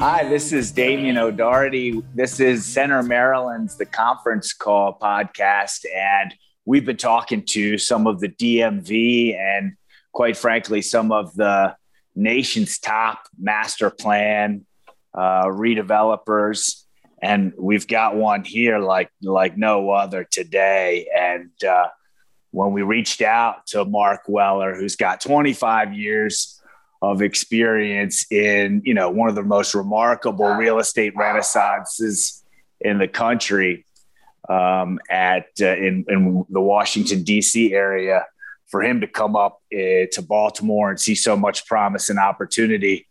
Hi, this is Damian O'Doherty. This is Center Maryland's The Conference Call podcast. And we've been talking to some of the DMV and, quite frankly, some of the nation's top master plan uh, redevelopers. And we've got one here like, like no other today. And uh, when we reached out to Marc Weller, who's got 25 years of experience in you know one of the most remarkable real estate renaissances in the country um, at uh, in, in the Washington D.C. area for him to come up uh, to Baltimore and see so much promise and opportunity,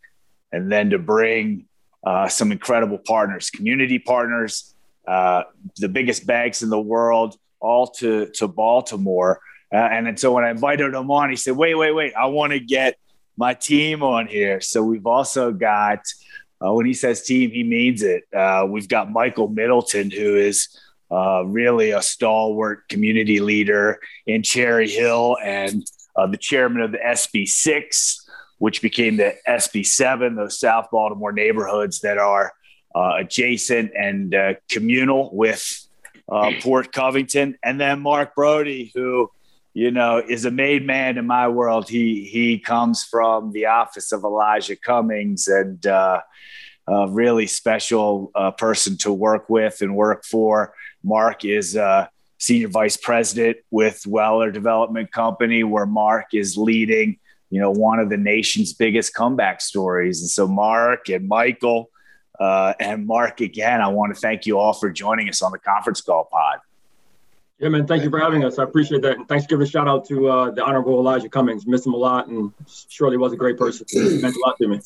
and then to bring uh, some incredible partners, community partners, uh, the biggest banks in the world, all to to Baltimore. Uh, and, and so when I invited him on, he said, "Wait, wait, wait! I want to get." My team on here. So we've also got, uh, when he says team, he means it. Uh, we've got Michael Middleton, who is uh, really a stalwart community leader in Cherry Hill and uh, the chairman of the SB6, which became the SB7, those South Baltimore neighborhoods that are uh, adjacent and uh, communal with Port Covington. And then Marc Broady, who you know, is a made man in my world. He he comes from the office of Elijah Cummings and uh, a really special uh, person to work with and work for. Marc is uh, senior vice president with Weller Development Company, where Marc is leading, you know, one of the nation's biggest comeback stories. And so, Marc and Michael uh, and Marc again, I want to thank you all for joining us on the conference call pod. Yeah, man. Thank you for having us. I appreciate that. And thanks for giving a shout out to uh, the Honorable Elijah Cummings. Miss him a lot and surely was a great person. It meant a lot to me.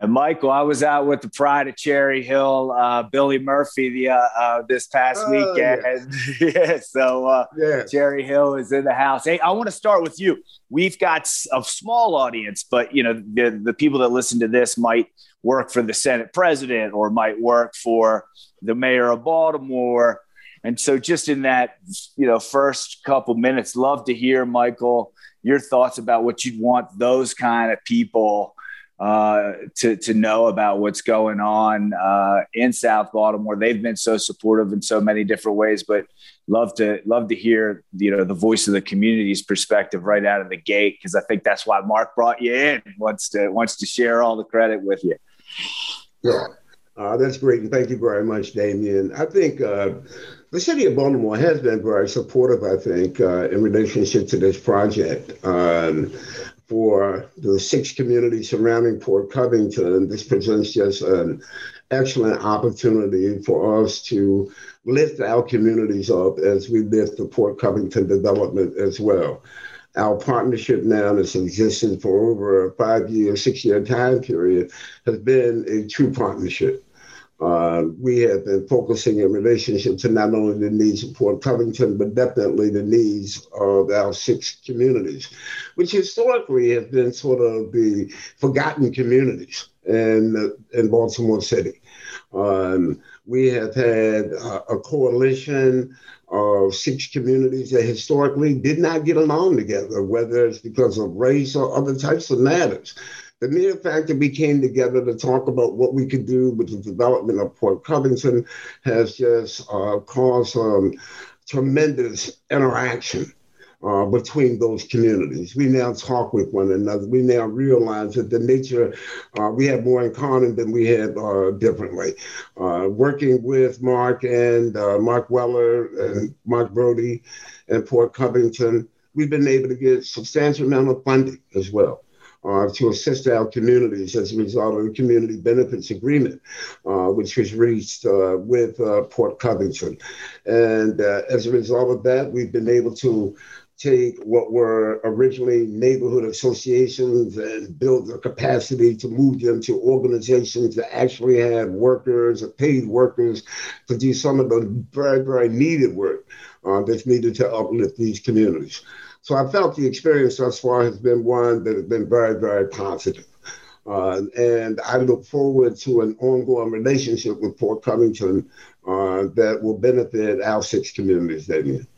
And Michael, I was out with the Pride of Cherry Hill, uh, Billy Murphy, the uh, uh, this past oh, weekend. Yeah. yeah so uh, yeah. Cherry Hill is in the house. Hey, I want to start with you. We've got a small audience, but you know the the people that listen to this might work for the Senate president or might work for the mayor of Baltimore and so, just in that, you know, first couple minutes, love to hear, Michael, your thoughts about what you'd want those kind of people uh, to to know about what's going on uh, in South Baltimore. They've been so supportive in so many different ways, but love to love to hear you know the voice of the community's perspective right out of the gate because I think that's why Marc brought you in wants to wants to share all the credit with you. Yeah. Uh, that's great, and thank you very much, Damian. I think uh, the city of Baltimore has been very supportive, I think, uh, in relationship to this project. Um, for the six communities surrounding Port Covington, this presents just an excellent opportunity for us to lift our communities up as we lift the Port Covington development as well. Our partnership now that's existed for over a five year, six year time period has been a true partnership. Uh, we have been focusing in relationship to not only the needs of Port Covington, but definitely the needs of our six communities, which historically have been sort of the forgotten communities in, in Baltimore City. Um, we have had a, a coalition of six communities that historically did not get along together, whether it's because of race or other types of matters. The mere fact that we came together to talk about what we could do with the development of Port Covington has just uh, caused um, tremendous interaction. Uh, between those communities. We now talk with one another. We now realize that the nature, uh, we have more in common than we had uh, differently. Uh, working with Marc and uh, Marc Weller and Marc Broady and Port Covington, we've been able to get substantial amount of funding as well uh, to assist our communities as a result of the community benefits agreement, uh, which was reached uh, with uh, Port Covington. And uh, as a result of that, we've been able to take what were originally neighborhood associations and build the capacity to move them to organizations that actually have workers, or paid workers, to do some of the very, very needed work uh, that's needed to uplift these communities. So I felt the experience thus far has been one that has been very, very positive. Uh, and I look forward to an ongoing relationship with Port Covington uh, that will benefit our six communities, Damian.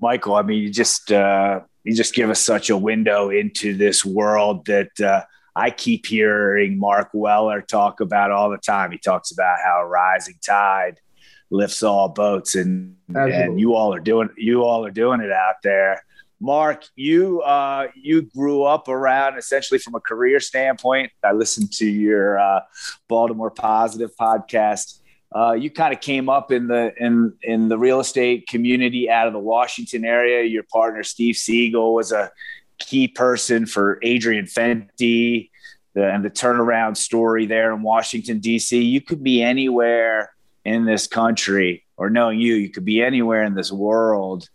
Michael, I mean, you just uh, you just give us such a window into this world that uh, I keep hearing Marc Weller talk about all the time. He talks about how rising tide lifts all boats, and Absolutely. and you all are doing you all are doing it out there. Marc, you uh, you grew up around essentially from a career standpoint. I listened to your uh, Baltimore Positive podcast. Uh, you kind of came up in the in in the real estate community out of the Washington area. Your partner Steve Siegel was a key person for Adrian Fenty the, and the turnaround story there in Washington D.C. You could be anywhere in this country, or knowing you, you could be anywhere in this world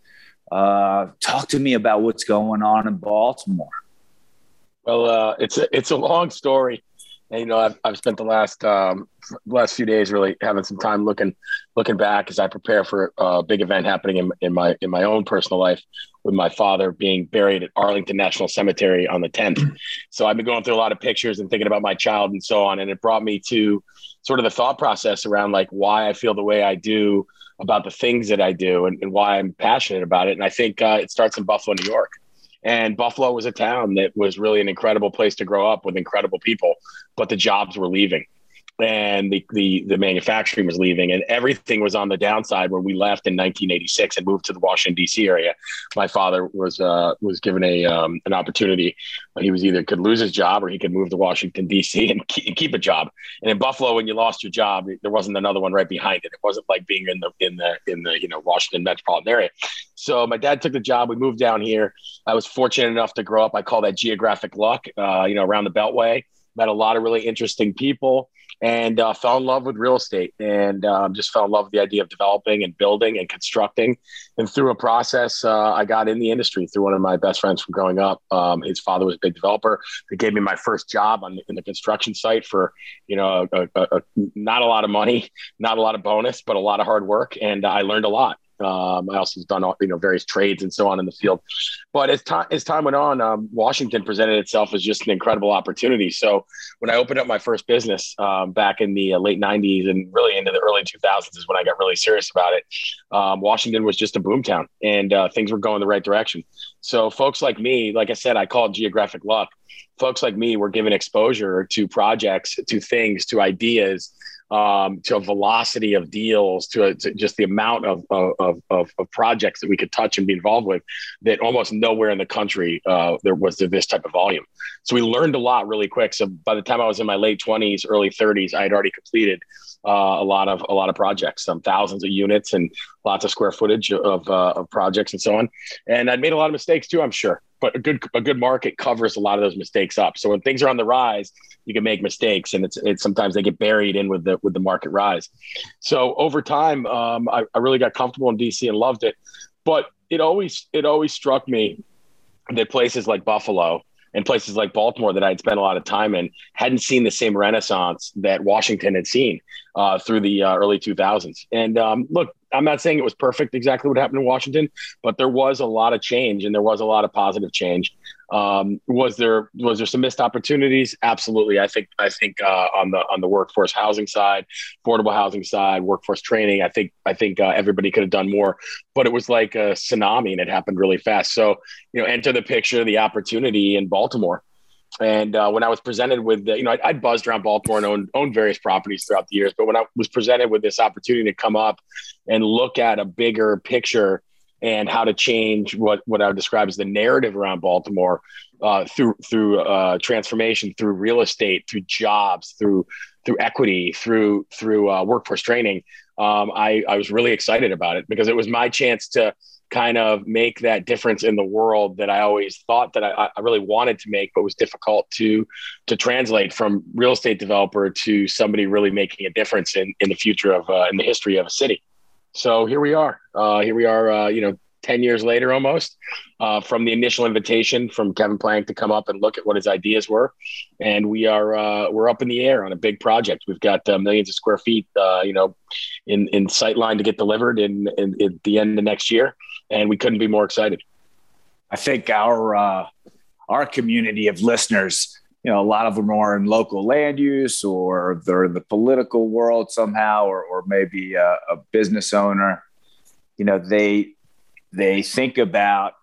uh, talk to me about what's going on in Baltimore. Well, uh, it's a, it's a long story. And, you know, I've, I've spent the last um, last few days really having some time looking looking back as I prepare for a big event happening in, in my in my own personal life with my father being buried at Arlington National Cemetery on the 10th. So I've been going through a lot of pictures and thinking about my child and so on, and it brought me to sort of the thought process around like why I feel the way I do about the things that I do and, and why I'm passionate about it. And I think uh, it starts in Buffalo, New York. And Buffalo was a town that was really an incredible place to grow up with incredible people, but the jobs were leaving and the, the the manufacturing was leaving and everything was on the downside when we left in 1986 and moved to the Washington D.C. area. My father was uh, was given a um, an opportunity. He was either could lose his job or he could move to Washington D.C. and keep, a job. And in Buffalo, when you lost your job, there wasn't another one right behind it. It wasn't like being in the in the in the you know Washington metropolitan area. So my dad took the job. We moved down here. I was fortunate enough to grow up. I call that geographic luck. Uh, you know, around the Beltway, met a lot of really interesting people and uh, fell in love with real estate and um, just fell in love with the idea of developing and building and constructing. And through a process, uh, I got in the industry through one of my best friends from growing up. Um, his father was a big developer. He gave me my first job on in the construction site for you know a, a, a, not a lot of money, not a lot of bonus, but a lot of hard work, and I learned a lot. Um, I also done you know various trades and so on in the field. But as time as time went on, um, Washington presented itself as just an incredible opportunity. So when I opened up my first business um, back in the uh, late '90s and really into the early 2000s is when I got really serious about it. Um, Washington was just a boomtown, and uh, things were going the right direction. So folks like me, like I said, I call it geographic luck. Folks like me were given exposure to projects, to things, to ideas um, to a velocity of deals, to, a, to just the amount of, of, of, of, projects that we could touch and be involved with that almost nowhere in the country uh, there was this type of volume. So we learned a lot really quick. So by the time I was in my late 20s, early 30s, I had already completed uh, a lot of a lot of projects, some thousands of units and lots of square footage of, uh, of projects and so on. And I'd made a lot of mistakes too, I'm sure. But a good a good market covers a lot of those mistakes up. So when things are on the rise, you can make mistakes, and it's it's sometimes they get buried in with the with the market rise. So over time, um, I, I really got comfortable in DC and loved it. But it always it always struck me that places like Buffalo and places like Baltimore that I had spent a lot of time in hadn't seen the same renaissance that Washington had seen uh, through the uh, early 2000s. And um, look, I'm not saying it was perfect exactly what happened in Washington, but there was a lot of change and there was a lot of positive change. Um, was there was there some missed opportunities? Absolutely. I think I think uh, on the on the workforce housing side, affordable housing side, workforce training. I think I think uh, everybody could have done more, but it was like a tsunami and it happened really fast. So you know, enter the picture the opportunity in Baltimore. And uh, when I was presented with, the, you know, I, would buzzed around Baltimore and owned, owned various properties throughout the years. But when I was presented with this opportunity to come up and look at a bigger picture and how to change what, what I would describe as the narrative around Baltimore uh, through through uh, transformation, through real estate, through jobs, through through equity, through through uh, workforce training, um, I, I was really excited about it because it was my chance to kind of make that difference in the world that I always thought that I, I, really wanted to make, but was difficult to to translate from real estate developer to somebody really making a difference in in the future of uh, in the history of a city. So here we are. Uh, here we are. Uh, you know, 10 years later almost uh, from the initial invitation from kevin plank to come up and look at what his ideas were and we are uh, we're up in the air on a big project we've got uh, millions of square feet you know in in sight line to get delivered in, in, in, the end of next year and we couldn't be more excited i think our uh, our community of listeners you know a lot of them are in local land use or they're in the political world somehow or, or maybe a, a business owner you know they they think about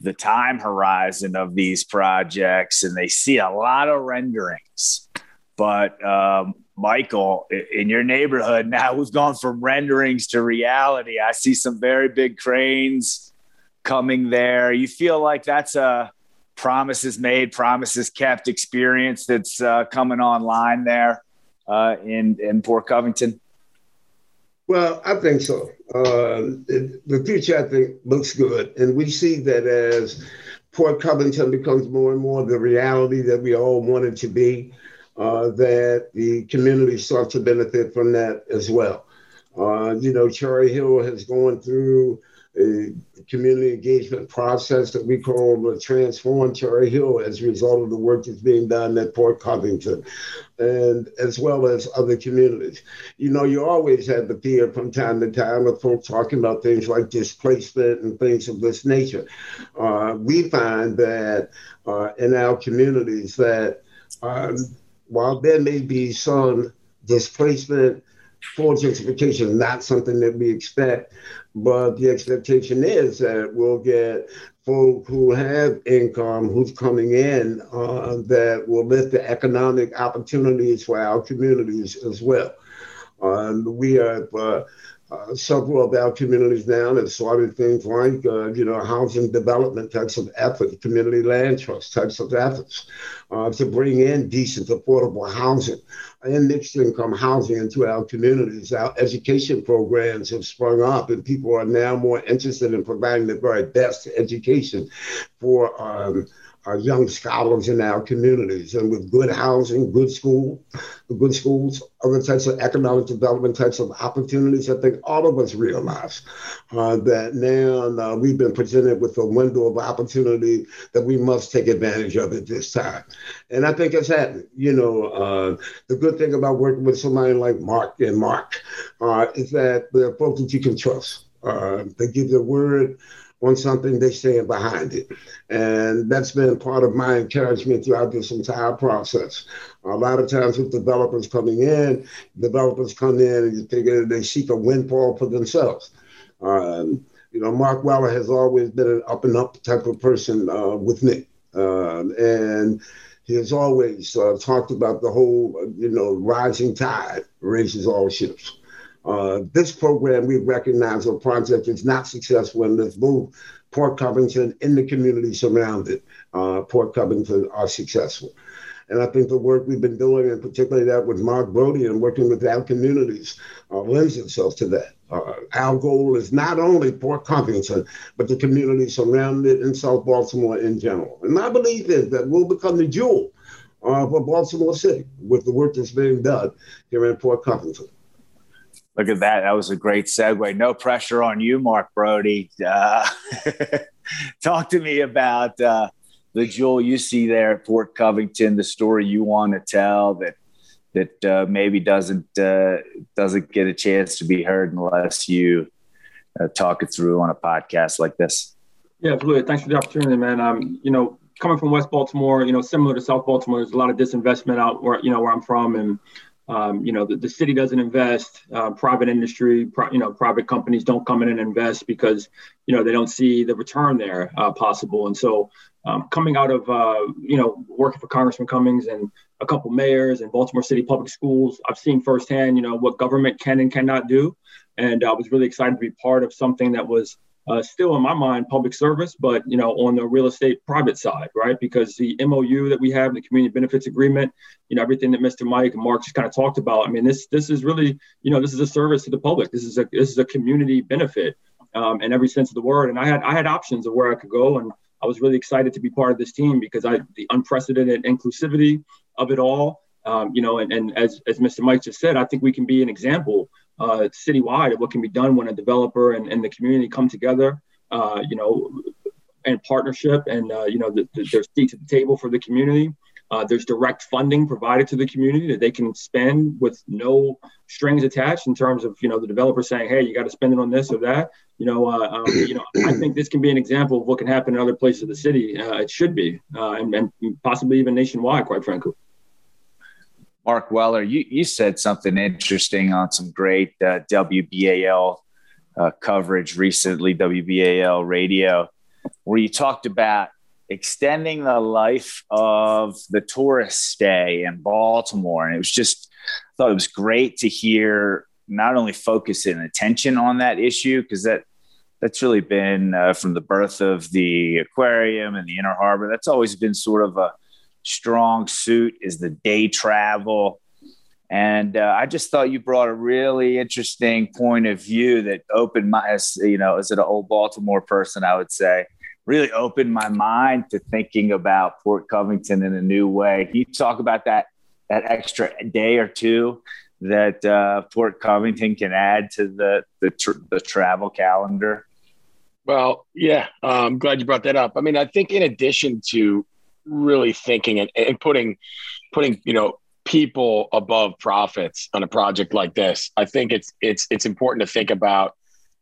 the time horizon of these projects and they see a lot of renderings. But um, Michael, in your neighborhood now, we've gone from renderings to reality. I see some very big cranes coming there. You feel like that's a promises made, promises kept experience that's uh, coming online there uh, in in Port Covington. Well, I think so. Uh, the future, I think, looks good. And we see that as Port Covington becomes more and more the reality that we all want it to be, uh, that the community starts to benefit from that as well. Uh, you know, Cherry Hill has gone through a community engagement process that we call the Transform Cherry Hill as a result of the work that's being done at Port Covington and as well as other communities. You know, you always have the fear from time to time of folks talking about things like displacement and things of this nature. Uh, we find that uh, in our communities that um, while there may be some displacement for gentrification, is not something that we expect, but the expectation is that we'll get folk who have income who's coming in uh, that will lift the economic opportunities for our communities as well. And we have uh, uh, several of our communities now have started things like, uh, you know, housing development types of efforts, community land trust types of efforts uh, to bring in decent, affordable housing and mixed income housing into our communities. Our education programs have sprung up, and people are now more interested in providing the very best education for. Um, our young scholars in our communities and with good housing, good school, good schools, other types of economic development types of opportunities. I think all of us realize uh, that now uh, we've been presented with a window of opportunity that we must take advantage of at this time. And I think it's happening. You know, uh, the good thing about working with somebody like Marc and Marc uh, is that they're folks that you can trust. Uh, they give their word on something, they stand behind it. And that's been part of my encouragement throughout this entire process. A lot of times with developers coming in, developers come in and figure they seek a windfall for themselves. Um, you know, Marc Weller has always been an up and up type of person uh, with me. Um, and he has always uh, talked about the whole, you know, rising tide raises all ships. Uh, this program we recognize a project is not successful and let's move Port Covington in the community surrounded. Uh, Port Covington are successful. And I think the work we've been doing, and particularly that with Marc Broady and working with our communities, uh, lends itself to that. Uh, our goal is not only Port Covington, but the community surrounded in South Baltimore in general. And my belief is that we'll become the jewel uh, for Baltimore City with the work that's being done here in Port Covington. Look at that. That was a great segue. No pressure on you, Marc Broady. Uh, talk to me about uh, the jewel you see there at Port Covington, the story you want to tell that that uh, maybe doesn't uh, doesn't get a chance to be heard unless you uh, talk it through on a podcast like this. Yeah, absolutely. Thanks for the opportunity, man. Um, you know, coming from West Baltimore, you know, similar to South Baltimore, there's a lot of disinvestment out where you know where I'm from, and um, you know, the, the, city doesn't invest. Uh, private industry, pro, you know, private companies don't come in and invest because you know they don't see the return there uh, possible. And so, um, coming out of uh, you know working for Congressman Cummings and a couple mayors and Baltimore City Public Schools, I've seen firsthand, you know, what government can and cannot do. And I was really excited to be part of something that was uh, still in my mind public service, but you know on the real estate private side, right? Because the MOU that we have, the community benefits agreement, you know everything that Mr. Mike and Marc just kind of talked about. I mean, this this is really you know this is a service to the public. This is a this is a community benefit um, in every sense of the word. And I had I had options of where I could go, and I was really excited to be part of this team because I the unprecedented inclusivity of it all. Um, you know, and, and as, as Mr. Mike just said, I think we can be an example uh, citywide of what can be done when a developer and, and the community come together, uh, you know, in partnership and, uh, you know, the, the, there's seats at the table for the community. Uh, there's direct funding provided to the community that they can spend with no strings attached in terms of, you know, the developer saying, hey, you got to spend it on this or that. You know, uh, um, you know, I think this can be an example of what can happen in other places of the city. Uh, it should be, and, and possibly even nationwide, quite frankly. Marc Weller, you, you said something interesting on some great uh, WBAL uh, coverage recently, WBAL radio, where you talked about extending the life of the tourist stay in Baltimore. And it was just, I thought it was great to hear not only focus and attention on that issue, because that that's really been uh, from the birth of the aquarium and the inner harbor. That's always been sort of a strong suit is the day travel. And uh, I just thought you brought a really interesting point of view that opened my, you know, as an old Baltimore person, I would say, really opened my mind to thinking about Port Covington in a new way. Can you talk about that that extra day or two that uh, Port Covington can add to the the, tr- the travel calendar? Well, yeah, uh, I'm glad you brought that up. I mean, I think in addition to really thinking and, and putting putting you know people above profits on a project like this, I think it's it's it's important to think about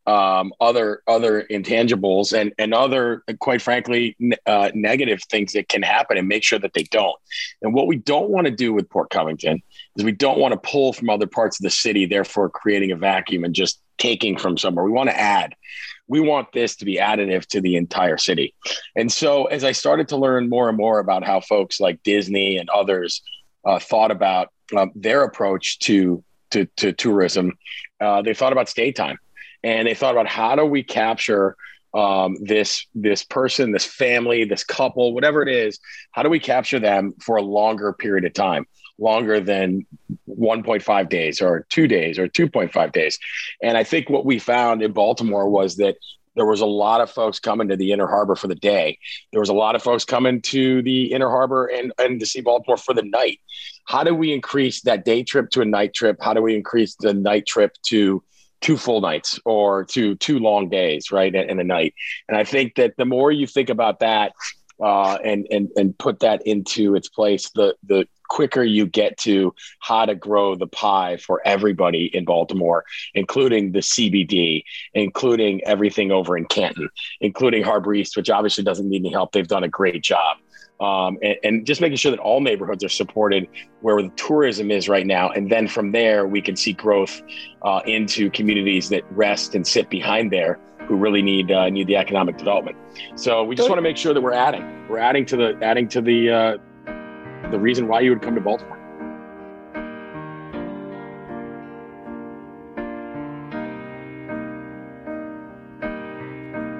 um, other other intangibles and and other quite frankly uh, negative things that can happen and make sure that they don't. And what we don't want to do with port covington is we don't want to pull from other parts of the city therefore creating a vacuum and just taking from somewhere. We want to add we want this to be additive to the entire city. And so as i started to learn more and more about how folks like disney and others uh, thought about um, their approach to to, to tourism uh, they thought about stay time. And they thought about how do we capture um, this this person, this family, this couple, whatever it is, how do we capture them for a longer period of time, longer than 1.5 days or two days or 2.5 days? And I think what we found in Baltimore was that there was a lot of folks coming to the inner harbor for the day. There was a lot of folks coming to the inner harbor and, and to see Baltimore for the night. How do we increase that day trip to a night trip? How do we increase the night trip to two full nights or two two long days, right, in a night. And I think that the more you think about that uh, and and and put that into its place, the the quicker you get to how to grow the pie for everybody in Baltimore, including the CBD, including everything over in Canton, including Harbor East, which obviously doesn't need any help. They've done a great job um, and, and, just making sure that all neighborhoods are supported where the tourism is right now. And then from there, we can see growth uh, into communities that rest and sit behind there who really need uh, need the economic development. So we just want to make sure that we're adding, we're adding to the adding to the uh, the reason why you would come to Baltimore.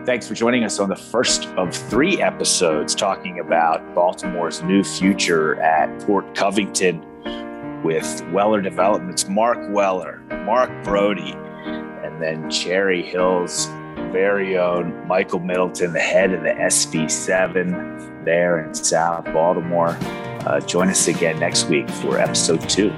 Thanks for joining us on the first of three episodes talking about Baltimore's new future at Port Covington with Weller Developments, Marc Weller, Marc Broady, and then Cherry Hill's very own Michael Middleton, the head of the SB7 there in South Baltimore. Uh, join us again next week for episode two.